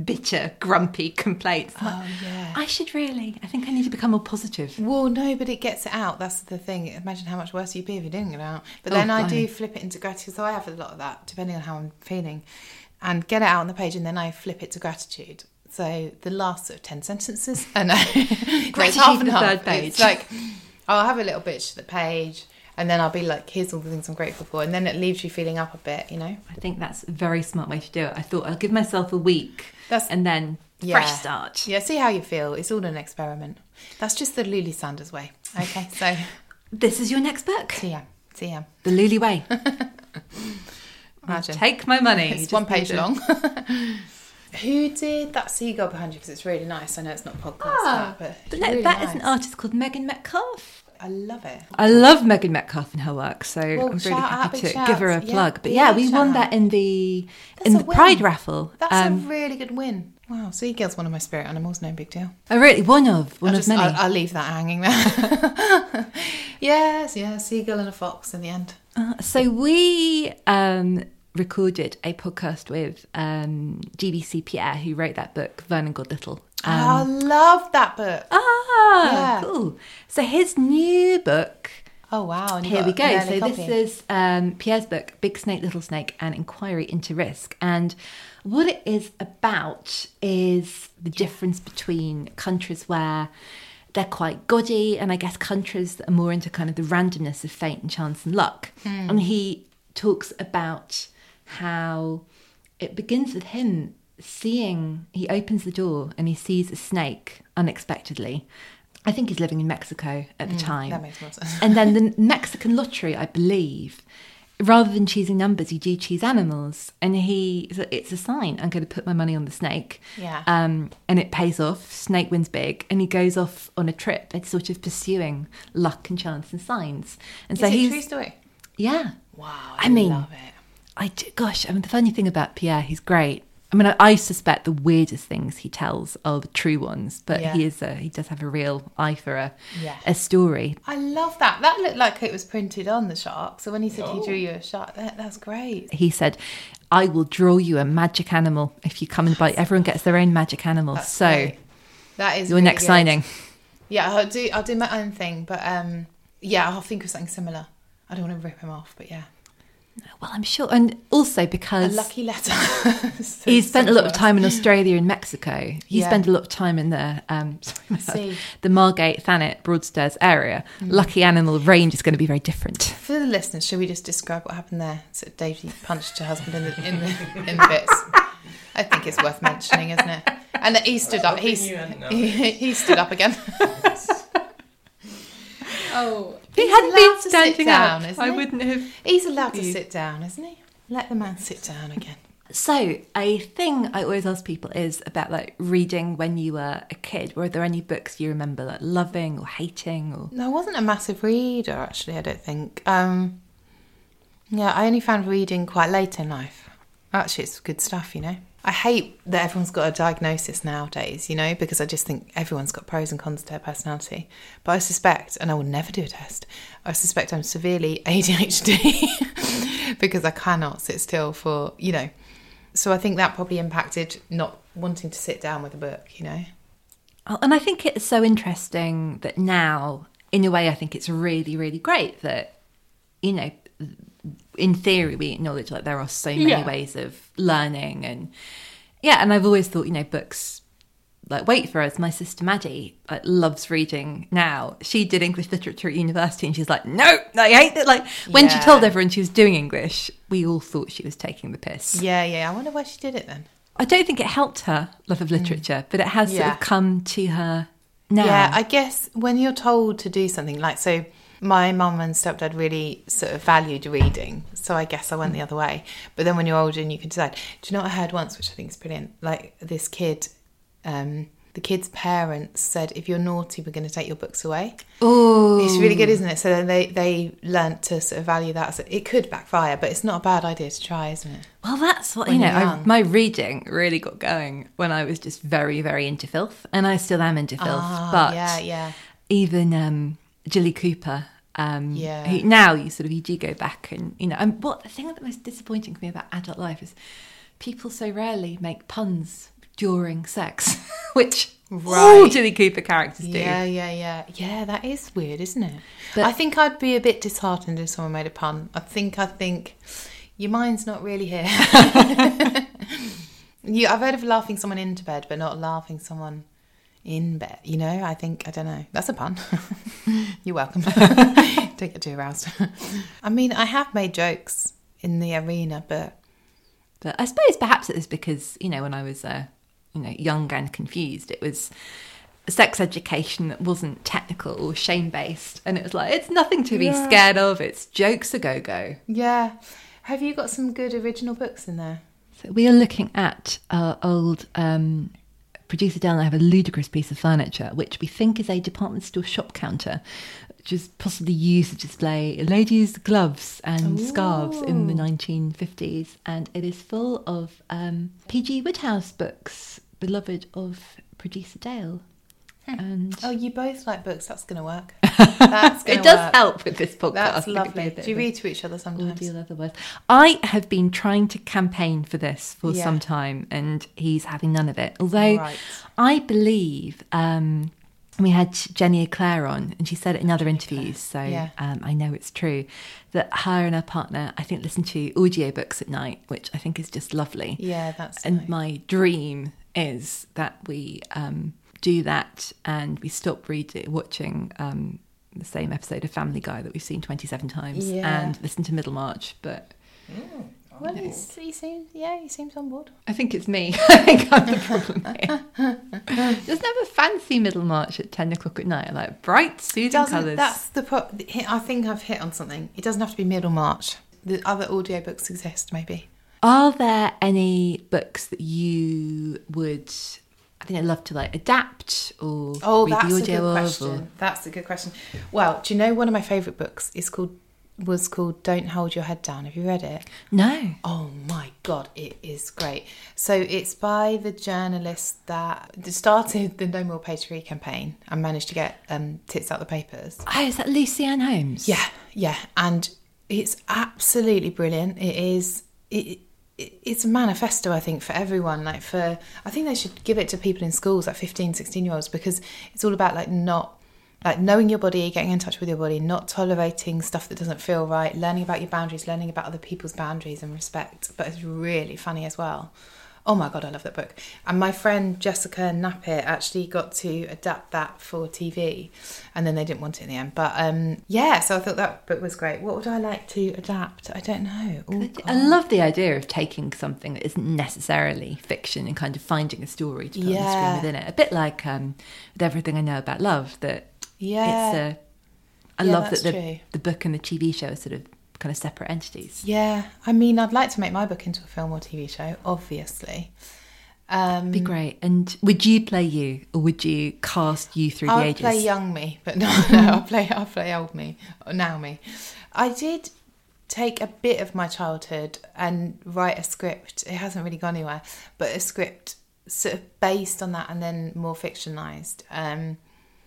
A: bitter, grumpy complaints. Like,
B: Oh, yeah.
A: I should really. I think I need to become more positive.
B: Well, no, but it gets it out. That's the thing. Imagine how much worse you'd be if you didn't get it out. But
A: Oh,
B: then I do flip it into gratitude. So I have a lot of that, depending on how I'm feeling, and get it out on the page, and then I flip it to gratitude. So the last sort of ten sentences, I know,
A: Gratitude
B: half and
A: the
B: half.
A: third page.
B: It's like I'll have a little bitch to the page, and then I'll be like, "Here's all the things I'm grateful for," and then it leaves you feeling up a bit, you know.
A: I think that's a very smart way to do it. I thought I'll give myself a week
B: That's-
A: and then
B: Yeah.
A: fresh start.
B: Yeah, see how you feel. It's all an experiment. That's just the Lulu Sanders way. Okay, so
A: This is your next book,
B: TM, TM.
A: The Lily Way.
B: Imagine.
A: Take my money.
B: It's one page long. Who did that seagull behind you? Because it's really nice. I know it's not podcast,
A: Ah,
B: that, but it's really
A: that is an artist called Megan Metcalf.
B: I love it.
A: I love Megan Metcalf and her work, so
B: Well,
A: I'm really happy
B: big
A: to give her a
B: shouts. Yeah,
A: plug. But
B: yeah,
A: yeah, we won
B: out.
A: that in the
B: That's
A: in the
B: win.
A: Pride raffle.
B: That's
A: Um,
B: a really good win. Wow, seagull's one of my spirit animals. No big deal.
A: oh, really? One of one
B: I'll
A: of
B: just,
A: many.
B: I'll, I'll leave that hanging there. yes, yeah, seagull and a fox in the end.
A: Uh, so we um, recorded a podcast with um, DBC Pierre, who wrote that book, Vernon God Um,
B: I love that book.
A: ah,
B: Yeah.
A: cool. So his new book.
B: Oh wow!
A: Here we go. So
B: copy.
A: this is um, Pierre's book, Big Snake, Little Snake, An Inquiry into Risk. And what it is about is the difference between countries where they're quite gaudy and I guess countries that are more into kind of the randomness of fate and chance and luck. And he talks about how it begins with him seeing, he opens the door and he sees a snake unexpectedly. I think he's living in Mexico at the time.
B: that makes more sense.
A: and then the Mexican lottery, I believe, rather than choosing numbers, you do choose animals. And he, it's a sign. I'm going to put my money on the snake.
B: Yeah.
A: Um, and it pays off. Snake wins big, and he goes off on a trip. It's sort of pursuing luck and chance and signs. And so
B: is a
A: he's
B: true story?
A: yeah.
B: Wow,
A: I mean,
B: love it.
A: I do, gosh, I mean, the funny thing about Pierre, he's great. I mean, I, I suspect the weirdest things he tells are the true ones, but
B: Yeah.
A: he is a, he does have a real eye for a
B: Yeah.
A: a story.
B: I love that. That looked like it was printed on the shark. So when he said
A: Oh.
B: he drew you a shark, that, that's great.
A: He said, "I will draw you a magic animal if you come and buy." Everyone gets their own magic animal,
B: That's
A: so
B: great. That is
A: your
B: really
A: next
B: good.
A: signing.
B: Yeah, I'll do. I'll do my own thing, but um, yeah, I'll think of something similar. I don't want to rip him off, but yeah,
A: Well, I'm sure, and also because
B: a
A: because
B: lucky letter.
A: he spent a lot of time in Australia and Mexico. He
B: Yeah.
A: spent a lot of time in the um, sorry, my God,
B: Sea.
A: the Margate, Thanet, Broadstairs area.
B: Mm.
A: Lucky animal range is going to be very different.
B: For the listeners, should we just describe what happened there? So Daisy punched her husband in the in the, in bits. I think it's worth mentioning, isn't it? And he stood up. He's, he, he stood up again. Oh,
A: he
B: he's
A: hadn't
B: allowed
A: been
B: to sit
A: standing
B: down,
A: up,
B: isn't
A: I
B: he?
A: wouldn't have.
B: He's allowed to sit down, isn't he? Let the man sit down again.
A: So, a thing I always ask people is about like reading when you were a kid. Were there any books you remember like loving or hating or?
B: No, I wasn't a massive reader actually. I don't think. Um, yeah, I only found reading quite late in life. Actually, it's good stuff, you know. I hate that everyone's got a diagnosis nowadays, you know, because I just think everyone's got pros and cons to their personality. But I suspect, and I will never do a test, I suspect I'm severely ADHD because I cannot sit still for, you know. So I think that probably impacted not wanting to sit down with a book, you know.
A: Oh, and I think it's so interesting that now, in a way, I think it's really, really great that, you know, in theory, we acknowledge like there are so many
B: Yeah.
A: ways of learning, and yeah, and I've always thought, you know, books like wait for us. My sister Maddie like, loves reading now. She did English literature at university, and she's like, no, I hate it. Like when she told everyone she was doing English, we all thought she was taking the piss.
B: Yeah, yeah. I wonder why she did it then.
A: I don't think it helped her love of literature, but it has sort
B: Mm.
A: Of come to her now.
B: Yeah, I guess when you're told to do something like so, my mum and stepdad really sort of valued reading, so I guess I went the other way. But then when you're older and you can decide, do you know what I heard once, which I think is brilliant? Like this kid, um, the kid's parents said, "If you're naughty, we're going to take your books away."
A: Oh,
B: It's really good, isn't it? So then they they learnt to sort of value that. So it could backfire, but it's not a bad idea to try, isn't it?
A: Well, that's what
B: When
A: you know. I, my reading really got going when I was just very, very into filth, and I still am into filth.
B: Ah,
A: but
B: yeah, yeah.
A: even um, Jilly Cooper. Um,
B: Yeah.
A: who- now you sort of you do go back and you know. And what the thing that most disappointing for me about adult life is people so rarely make puns during sex, which all
B: Right.
A: Jilly Cooper characters do.
B: Yeah, yeah, yeah. Yeah, that is weird, isn't it?
A: But-
B: I think I'd be a bit disheartened if someone made a pun. I think I think your mind's not really here. you I've heard of laughing someone into bed, but not laughing someone in bed. You know, I think I don't know. That's a pun. You're welcome. Don't get too aroused. I mean, I have made jokes in the arena, but
A: But I suppose perhaps it was because, you know, when I was, uh, you know, young and confused, it was sex education that wasn't technical or shame based. And it was like, it's nothing to be scared of. It's jokes a go go.
B: yeah. Have you got some good original books in there?
A: So we are looking at our old um, producer Dale and I have a ludicrous piece of furniture, which we think is a department store shop counter, which is possibly used to display ladies' gloves and scarves in the 1950s. And it is full of um, P.G. Wodehouse books, beloved of producer Dale. And
B: Oh, you both like books. That's going to work. That's going
A: it does
B: work.
A: help with this podcast.
B: That's
A: It could be a
B: lovely. Do you read to each other sometimes?
A: otherwise. I have been trying to campaign for this for
B: Yeah.
A: some time, and he's having none of it. Although
B: Right.
A: I believe um, we had Jenny Eclair on, and she said it in other interviews, so
B: Yeah.
A: um, I know it's true that her and her partner, I think, listen to audiobooks at night, which I think is just lovely.
B: Yeah, that's
A: And
B: nice.
A: my dream is that we um, do that and we stop reading, watching um, the same episode of Family Guy that we've seen 27 times
B: Yeah.
A: and listen to Middlemarch. But
B: Well, he seems, yeah, he seems on board.
A: I think it's me. I think I'm the problem here. Just never fancy Middlemarch at 10 o'clock at night. Like bright, soothing colours.
B: that's the pro- I think I've hit on something. It doesn't have to be Middlemarch. The other audiobooks exist, maybe.
A: Are there any books that you would, I think I'd love to like adapt or
B: Oh, that's a good question.
A: Or...
B: That's a good question. Well, do you know one of my favourite books is called was called Don't Hold Your Head Down. Have you read it?
A: No.
B: Oh my god, it is great. So it's by the journalist that started the No More Page Three campaign and managed to get um, tits out the papers.
A: Oh, is that Lucy Lucy-Anne Holmes?
B: Yeah, yeah, and it's absolutely brilliant. It is. It, it's a manifesto, I think, for everyone. Like for, I think they should give it to people in schools, like 15, 16 year olds, because it's all about like not, like knowing your body, getting in touch with your body, not tolerating stuff that doesn't feel right, learning about your boundaries, learning about other people's boundaries and respect. But it's really funny as well. Oh my god, I love that book. And my friend Jessica Knappett actually got to adapt that for TV, and then they didn't want it in the end. But um, yeah, so I thought that book was great. What would I like to adapt? I don't know. Oh,
A: I love the idea of taking something that isn't necessarily fiction and kind of finding a story to put on the screen within it. A bit like um, with everything I know about love, that
B: Yeah.
A: it's a. I
B: Yeah,
A: love that the,
B: true.
A: the book and the TV show are sort of kind of separate entities.
B: Yeah, I mean, I'd like to make my book into a film or TV show, obviously. Um,
A: Be great. And would you play you, or would you cast you through the ages?
B: I'll play young me, but no, no, I'll play I'll play old me, or now me. I did take a bit of my childhood and write a script. It hasn't really gone anywhere, but a script sort of based on that and then more fictionalized. Um,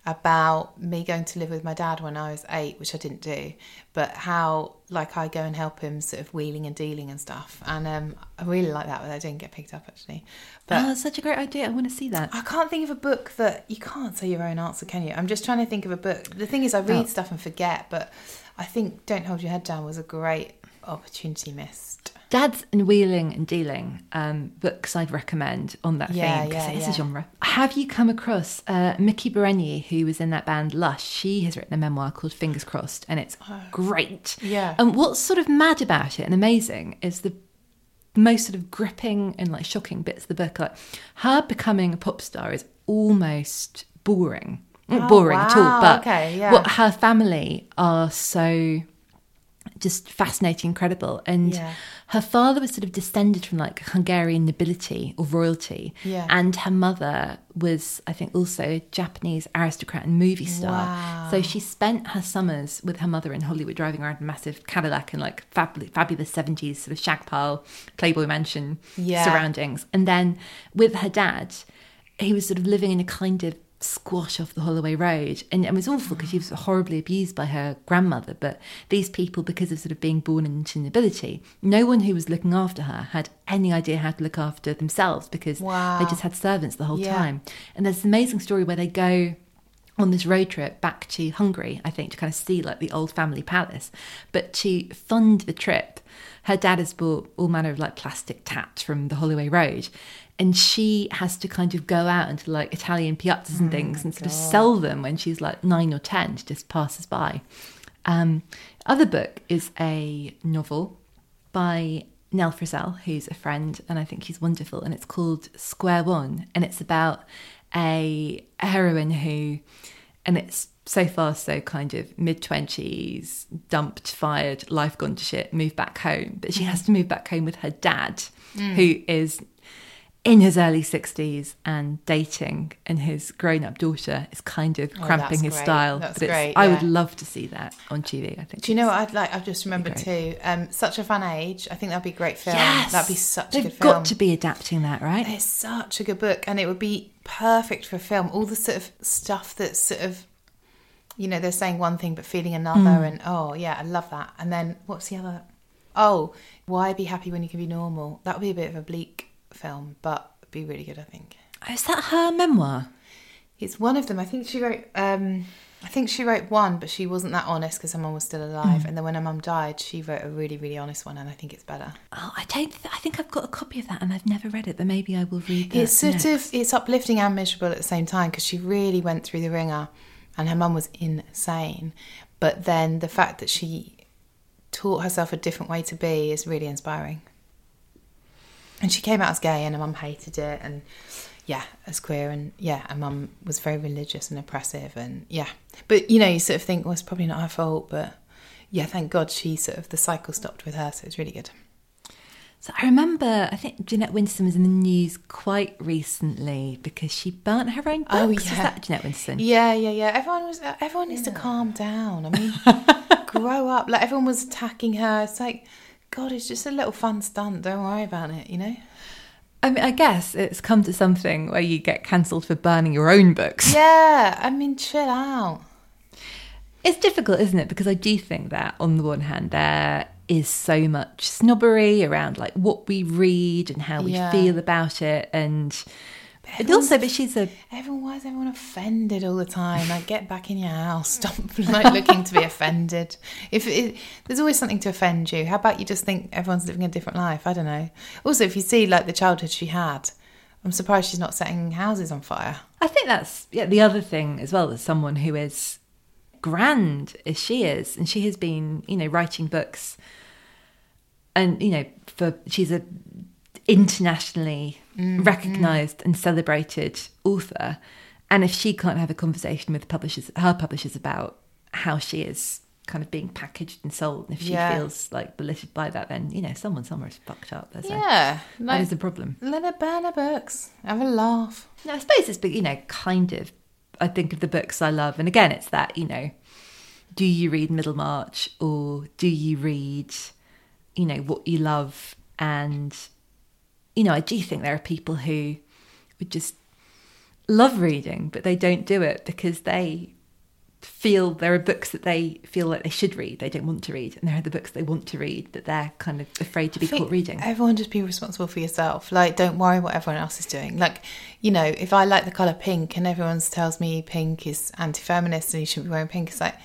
B: about me going to live with my dad when I was eight, which I didn't do, but how like I go and help him sort of wheeling and dealing and stuff. And um, I really like that, but I didn't get picked up actually. But
A: oh, that's such a great idea. I want to see that.
B: I can't think of a book that you can't say your own answer, can you? I'm just trying to think of a book. The thing is, I read
A: Oh.
B: stuff and forget, but I think "Don't Hold Your Head Down" was a great opportunity missed.
A: Dad's and Wheeling and Dealing um, books I'd recommend on that
B: Yeah,
A: theme because
B: yeah,
A: it is
B: yeah.
A: a genre. Have you come across uh, Miki Berenyi, who was in that band Lush? She has written a memoir called Fingers Crossed, and it's great.
B: Oh. Yeah.
A: And what's sort of mad about it and amazing is the most sort of gripping and like shocking bits of the book. Like her becoming a pop star is almost boring. Not
B: Oh,
A: boring at all, but
B: okay, yeah.
A: what her family are so just fascinating, incredible. And
B: Yeah.
A: her father was sort of descended from like Hungarian nobility or royalty.
B: Yeah.
A: And her mother was, I think, also a Japanese aristocrat and movie star.
B: Wow.
A: So she spent her summers with her mother in Hollywood driving around a massive Cadillac and like fabulous, fabulous 70s sort of shag pile Playboy mansion
B: Yeah.
A: surroundings. And then with her dad, he was sort of living in a kind of squash off the Holloway Road. And it was awful because she was horribly abused by her grandmother. But these people, because of sort of being born into nobility, no one who was looking after her had any idea how to look after themselves because
B: Wow.
A: they just had servants the whole
B: Yeah.
A: time. And there's this amazing story where they go on this road trip back to Hungary, I think, to kind of see like the old family palace. But to fund the trip, her dad has bought all manner of like plastic tat from the Holloway Road. And she has to kind of go out into like Italian piazzas and things and sort of sell them when she's like nine or ten to just passers by. Um, other book is a novel by Nell Frizzell, who's a friend, and I think he's wonderful. And it's called Square One, and it's about a heroine who, and it's so far so kind of mid twenties, dumped, fired, life gone to shit, moved back home, but she has to move back home with her dad, who is in his early 60s and dating and his grown-up daughter is kind of
B: Oh,
A: cramping
B: that's
A: his
B: great.
A: style
B: That's
A: but it's,
B: great,
A: i would love to see that on tv i think
B: Do you know what I'd like? I've just remembered too. Um, such a fun age. I think that'd be a great film.
A: Yes,
B: That'd be such
A: They've
B: a good film.
A: got to be adapting that, right?
B: It's such a good book, and it would be perfect for film. All the sort of stuff that's sort of, you know, they're saying one thing but feeling another,
A: Mm.
B: and oh yeah, I love that. And then what's the other? Oh, why be happy when you can be normal? That would be a bit of a bleak film, but be really good. I think
A: Oh, is that her memoir?
B: it's one of them. I think she wrote. um I think she wrote one, but she wasn't that honest because her mum was still alive.
A: Mm.
B: And then when her mum died, she wrote a really, really honest one, and I think it's better.
A: Oh, I don't. Th- I think I've got a copy of that, and I've never read it, but maybe I will read that.
B: It's sort
A: next.
B: of it's uplifting and miserable at the same time because she really went through the ringer, and her mum was insane. But then the fact that she taught herself a different way to be is really inspiring. And she came out as gay, and her mum hated it, and yeah, as queer, and yeah, her mum was very religious and oppressive, and yeah. But you know, you sort of think, well, it's probably not her fault, but yeah, thank God she sort of the cycle stopped with her, so it's really good.
A: So I remember, I think Jeanette Winterson was in the news quite recently because she burnt her own oh, books.
B: Oh,
A: Was
B: yeah.
A: that Jeanette Winterson?
B: Yeah, yeah, yeah. Everyone was. Uh, everyone needs to calm down. I mean, grow up. Like everyone was attacking her. It's like, God, it's just a little fun stunt. Don't worry about it. You know.
A: I mean, I guess it's come to something where you get cancelled for burning your own books.
B: Yeah. I mean, chill out.
A: It's difficult, isn't it? Because I do think that on the one hand, there is so much snobbery around like what we read and how we
B: Yeah.
A: feel about it. And But also, but she's a
B: Everyone, why is everyone offended all the time? Like, get back in your house. Stop like looking to be offended. If it, there's always something to offend you, how about you just think everyone's living a different life? I don't know. Also, if you see like the childhood she had, I'm surprised she's not setting houses on fire.
A: I think that's yeah, the other thing as well as someone who is grand as she is, and she has been, you know, writing books, and you know, for she's a internationally Mm-hmm. recognized and celebrated author, and if she can't have a conversation with publishers, her publishers about how she is kind of being packaged and sold, and if she
B: Yeah.
A: feels like belittled by that, then you know, someone somewhere is fucked up. There's a,
B: Yeah,
A: that
B: like,
A: is a problem.
B: let her burn her books. Have a laugh.
A: No, I suppose it's, you know, kind of, I think of the books I love. And again, it's that, you know, do you read Middlemarch or do you read, you know, what you love? And, you know, I do think there are people who would just love reading, but they don't do it because they feel there are books that they feel like they should read, they don't want to read. And there are the books they want to read that they're kind of afraid to be caught reading.
B: Everyone just be responsible for yourself. Like, don't worry what everyone else is doing. Like, you know, if I like the colour pink and everyone tells me pink is anti feminist and you shouldn't be wearing pink, it's like,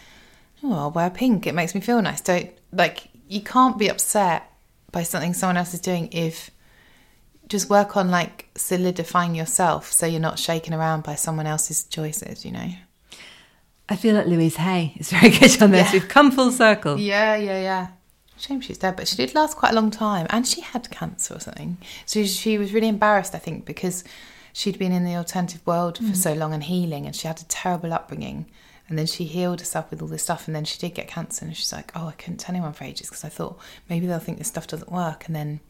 B: oh, I'll wear pink. It makes me feel nice. Don't, like, you can't be upset by something someone else is doing if just work on like solidifying yourself so you're not shaken around by someone else's choices, you know?
A: I feel like Louise Hay is very good on this.
B: Yeah.
A: We've come full circle.
B: Yeah, yeah, yeah. Shame she's dead, but she did last quite a long time, and she had cancer or something. So she was really embarrassed, I think, because she'd been in the alternative world for mm. so long and healing, and she had a terrible upbringing. And then she healed herself with all this stuff, and then she did get cancer, and she's like, "Oh, I couldn't tell anyone for ages because I thought maybe they'll think this stuff doesn't work." And then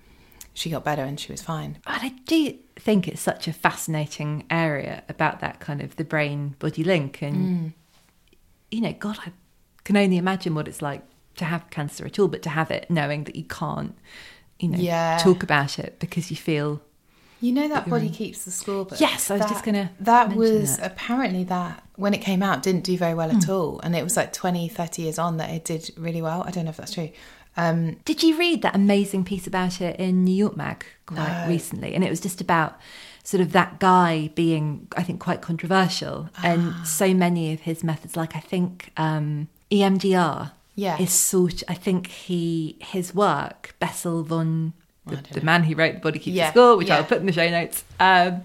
B: she got better, and she was fine.
A: But I do think it's such a fascinating area about that kind of the brain body link. And, mm. you know, God, I can only imagine what it's like to have cancer at all, but to have it knowing that you can't, you know,
B: Yeah.
A: talk about it because you feel.
B: You know that body keeps the score. Book?
A: Yes, I was just gonna
B: That was
A: that.
B: apparently that when it came out didn't do very well at hmm. all, and it was like 20, 30 years on that it did really well. I don't know if that's true. Um,
A: Did you read that amazing piece about it in New York Mag quite recently? And it was just about sort of that guy being, I think, quite controversial. And so many of his methods, like I think um, EMDR,
B: Yes.
A: is sort. I think he his work, Bessel von, the, the man who wrote The Body Keeps
B: Yeah,
A: the Score, which
B: yeah.
A: I'll put in the show notes. Um,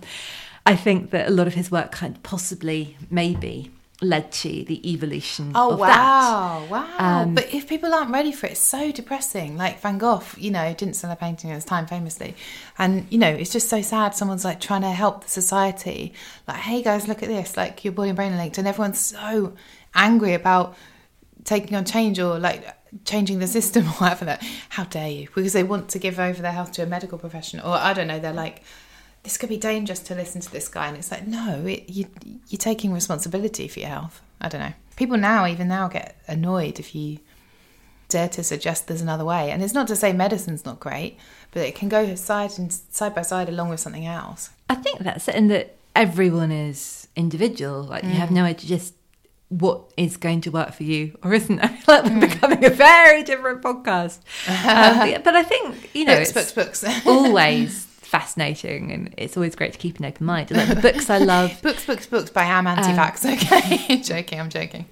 A: I think that a lot of his work kind of possibly, maybe, led to the evolution
B: Oh
A: of that.
B: wow, wow!
A: Um,
B: but if people aren't ready for it, it's so depressing. Like Van Gogh, you know, didn't sell a painting at his time, famously, and you know, it's just so sad. Someone's like trying to help the society, like, hey guys, look at this, like your body and brain are linked, and everyone's so angry about taking on change or like changing the system or whatever. That how dare you? Because they want to give over their health to a medical professional, or I don't know, they're like. This could be dangerous to listen to this guy, and it's like, no, it, you, you're taking responsibility for your health. I don't know. People now, even now, get annoyed if you dare to suggest there's another way. And it's not to say medicine's not great, but it can go side and side by side along with something else.
A: I think that's it, and that everyone is individual. Like you have no idea just what is going to work for you or isn't. I feel like we're becoming a very different podcast. Um, but, but I think you know,
B: Books,
A: it's
B: books, books.
A: always fascinating, and it's always great to keep an open mind. Like the books I love.
B: books, books, books by Ham Anti-Vax. okay, joking. I'm joking.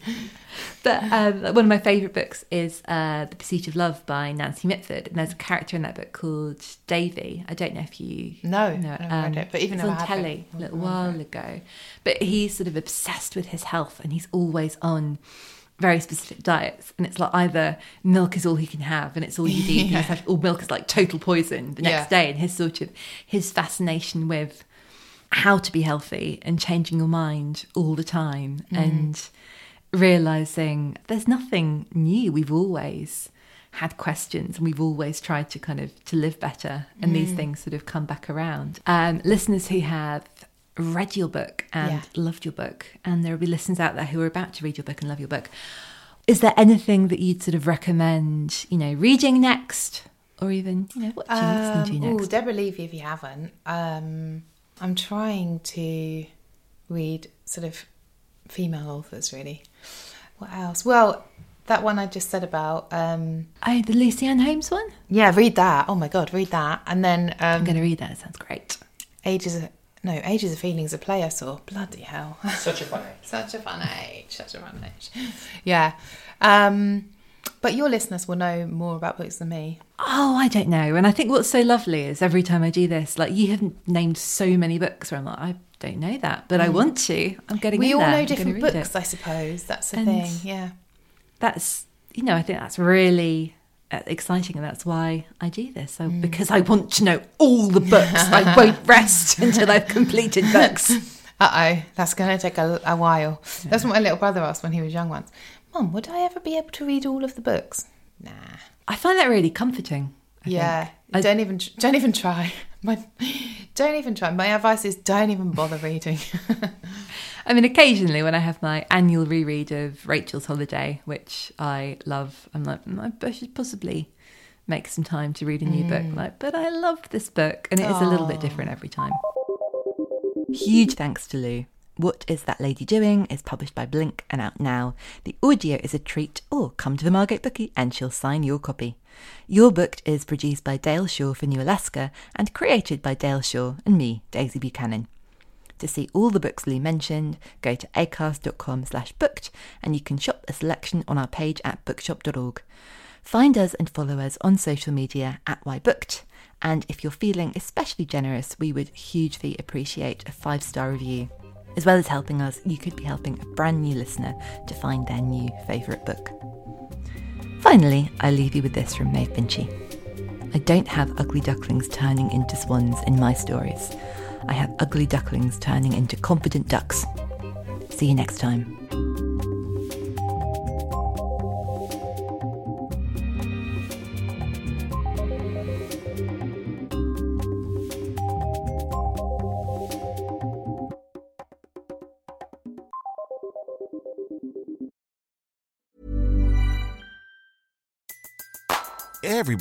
A: But um, one of my favourite books is uh, The Pursuit of Love by Nancy Mitford. And there's a character in that book called Davy. I don't know if you
B: No,
A: know
B: never read it, but even
A: it's on telly
B: it,
A: a little while ago. But he's sort of obsessed with his health and he's always on very specific diets. And it's like either milk is all he can have and it's all you need,
B: Yeah.
A: or milk is like total poison the next
B: Yeah.
A: day. And his sort of his fascination with how to be healthy and changing your mind all the time
B: Mm.
A: and realizing there's nothing new we've always had questions and we've always tried to kind of to live better and
B: Mm.
A: these things sort of come back around um, listeners who have read your book and
B: Yeah.
A: loved your book and there will be listeners out there who are about to read your book and love your book is there anything that you'd sort of recommend you know reading next or even you know watching listening to
B: Um,
A: next
B: oh, Deborah Levy, if you haven't. Um, I'm trying to read sort of female authors, really. What else? Well, that one I just said about. Um,
A: oh the Lucy-Anne Holmes one
B: yeah, read that. Oh my God, read that. And then
A: i'm
B: um,
A: going to read that it sounds great
B: Ages no, Ages of Feelings, a play I saw. Bloody hell.
F: Such a fun age.
B: Such a fun age. Such a fun age. Yeah. Um, but your listeners will know more about books than me.
A: Oh, I don't know. And I think what's so lovely is every time I do this, like you have named so many books where I'm like, I don't know that, but I want to. I'm getting
B: We
A: in
B: all
A: there.
B: know different books,
A: it.
B: I suppose. That's the
A: And-
B: thing. Yeah.
A: That's you know, I think that's really exciting, and that's why I do this. So
B: Mm.
A: because I want to know all the books, I won't rest until I've completed books.
B: Uh oh, that's going to take a, a while. That's what my little brother asked when he was young once. Mum, would I ever be able to read all of the books? Nah.
A: I find that really comforting. I
B: yeah.
A: think. I-
B: Don't even don't even try. My, don't even try. My advice is don't even bother reading.
A: I mean, occasionally when I have my annual reread of Rachel's Holiday, which I love, I'm like, "Mm, I should possibly make some time to read a new book. Like, but I love this book, and it is a little bit different every time. Huge thanks to Lou. What is that lady doing? is published by Blink and out now. The audio is a treat, or come to the Margate Bookie and she'll sign your copy. You're Booked is produced by Dale Shaw for New Alaska and created by Dale Shaw and me, Daisy Buchanan. To see all the books Lou mentioned, go to acast.com slash booked and you can shop a selection on our page at bookshop.org. Find us and follow us on social media at whybooked. And if you're feeling especially generous, we would hugely appreciate a five star review. As well as helping us, you could be helping a brand new listener to find their new favourite book. Finally, I leave you with this from Maeve Binchy. I don't have ugly ducklings turning into swans in my stories. I have ugly ducklings turning into confident ducks. See you next time.